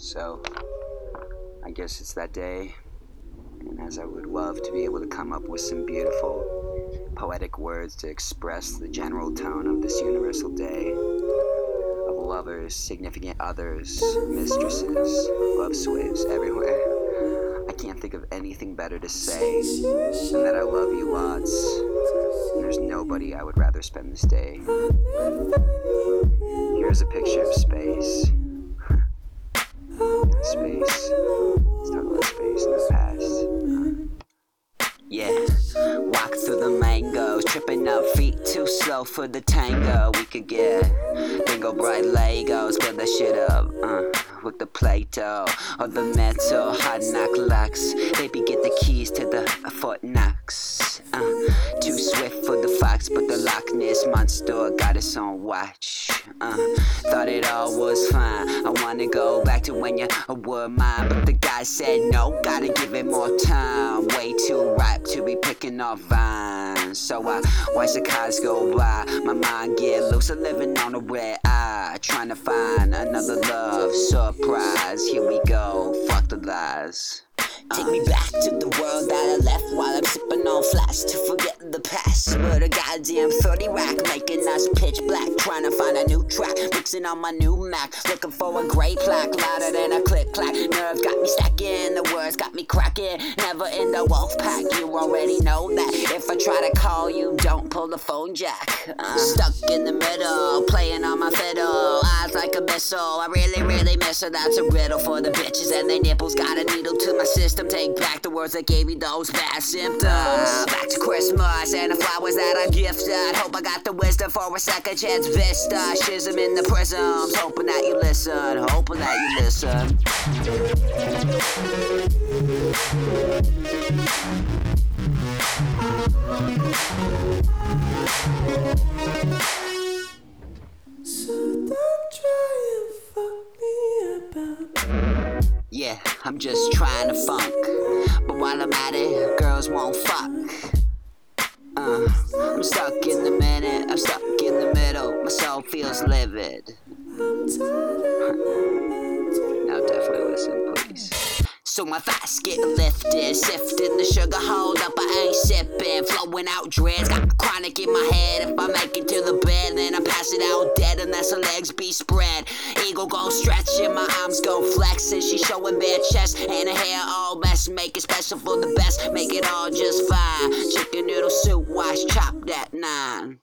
So, I guess it's that day. And as I would love to be able to come up with some beautiful poetic words to express the general tone of this universal day of lovers, significant others, mistresses, love slaves everywhere. I can't think of anything better to say than that I love you lots. There's nobody I would rather spend this day. Here's a picture of space. Space. Let's space in the past. Yeah, walk through the mangoes, tripping up feet too slow for the tango. We could get bingo bright Legos, build that shit up. Uh, with the Play-Doh or the metal hot knock locks. Baby, get the keys to the Fort Knox. Uh, too swift for the fox, but the Loch Ness monster got its own watch. Uh, thought it all was fine. I wanna go back to when you were mine, but the guy said no. Gotta give it more time. Way too ripe to be picking off vines. So I watch the cars go by. My mind get loose, I'm living on a red eye, trying to find another love surprise. Here we go. Fuck the lies. Take me back to the world that I left while I'm sipping on flash to forget the past. But a goddamn 30 rack making us pitch black. Trying to find a new track, mixing on my new Mac. Looking for a gray plaque, louder than a click clack. Nerves got me stacking, the words got me cracking. Never in the wolf pack, you already know that. If I try to call you, don't pull the phone jack. Uh, stuck in the middle, playing on my fiddle. Eyes like a missile, I really, really miss her. That's a riddle for the bitches and their nipples. Got a needle to my system. Take back the words that gave me those bad symptoms. Back to Christmas and the flowers that I gifted. Hope I got the wisdom for a second chance vista. Schism in the prisms. Hoping that you listen. Hoping that you listen. So I'm just trying to funk. But while I'm at it, girls won't fuck. Uh, I'm stuck in the minute, I'm stuck in the middle. My soul feels livid. Now definitely listen, please. So my thoughts get lifted, sifting the sugar, ain't sipping, flowing out dreads, got chronic in my head. If I make it to the bed, then I pass it out dead unless her legs be spread. Ego go stretching, my arms go flexing, she showing bare chest and her hair all messed. Make it special for the best, make it all just fine. Chicken noodle soup, wash, chop that nine.